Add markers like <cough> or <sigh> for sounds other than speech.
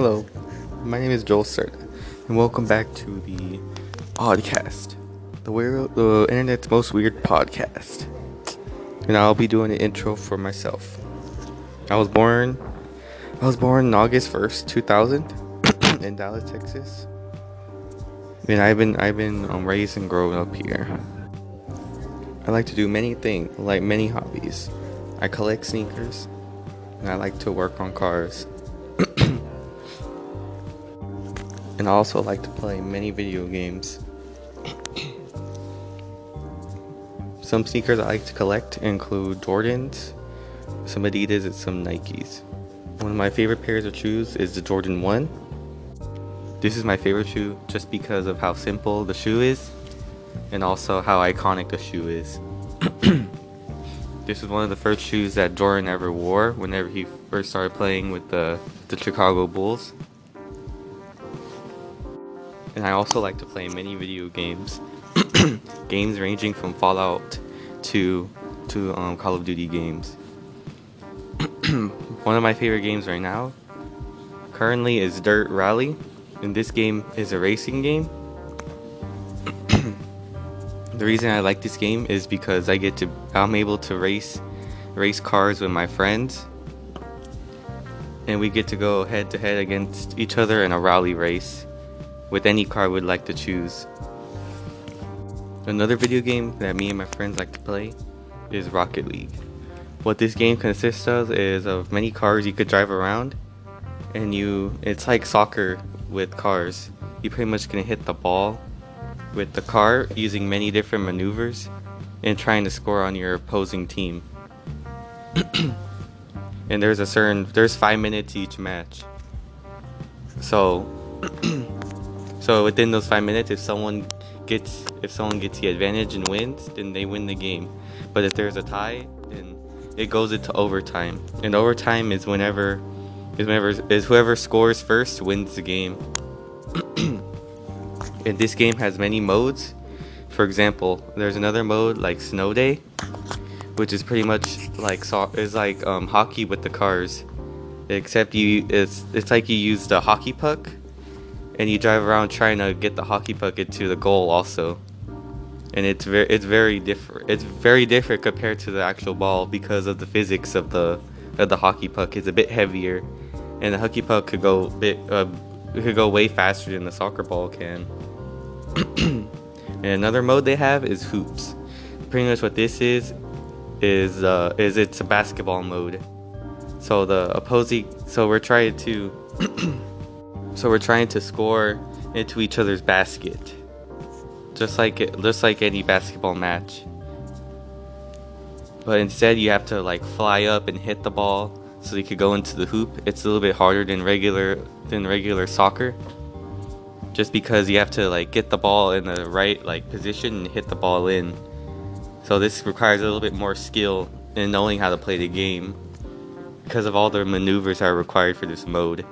Hello, my name is Joel Serta, and welcome back to the Oddcast, the weird, the internet's most weird podcast. And I'll be doing an intro for myself. I was born, I was born August first, two thousand, <coughs> in Dallas, Texas. And I've been, I've been um, raised and grown up here. I like to do many things, like many hobbies. I collect sneakers, and I like to work on cars. And I also like to play many video games. some sneakers I like to collect include Jordans, some Adidas, and some Nikes. One of my favorite pairs of shoes is the Jordan 1. This is my favorite shoe just because of how simple the shoe is and also how iconic the shoe is. <clears throat> this is one of the first shoes that Jordan ever wore whenever he first started playing with the, the Chicago Bulls and I also like to play many video games. <clears throat> games ranging from Fallout to to um, Call of Duty games. <clears throat> One of my favorite games right now currently is Dirt Rally, and this game is a racing game. <clears throat> the reason I like this game is because I get to I'm able to race race cars with my friends and we get to go head to head against each other in a rally race with any car we'd like to choose. Another video game that me and my friends like to play is Rocket League. What this game consists of is of many cars you could drive around and you it's like soccer with cars. You pretty much can hit the ball with the car using many different maneuvers and trying to score on your opposing team. <coughs> and there's a certain there's 5 minutes each match. So So within those five minutes, if someone gets if someone gets the advantage and wins, then they win the game. But if there's a tie, then it goes into overtime. And overtime is whenever is whenever is whoever scores first wins the game. <clears throat> and this game has many modes. For example, there's another mode like Snow Day, which is pretty much like so is like um, hockey with the cars, except you it's it's like you use the hockey puck and you drive around trying to get the hockey puck into the goal also. And it's very it's very different it's very different compared to the actual ball because of the physics of the of the hockey puck. It's a bit heavier and the hockey puck could go bit uh, could go way faster than the soccer ball can. <clears throat> And another mode they have is hoops. Pretty much what this is is uh is it's a basketball mode. So the opposing so we're trying to <clears throat> So we're trying to score into each other's basket. Just like just like any basketball match. But instead you have to like fly up and hit the ball so you could go into the hoop. It's a little bit harder than regular than regular soccer. Just because you have to like get the ball in the right like position and hit the ball in. So this requires a little bit more skill in knowing how to play the game because of all the maneuvers that are required for this mode.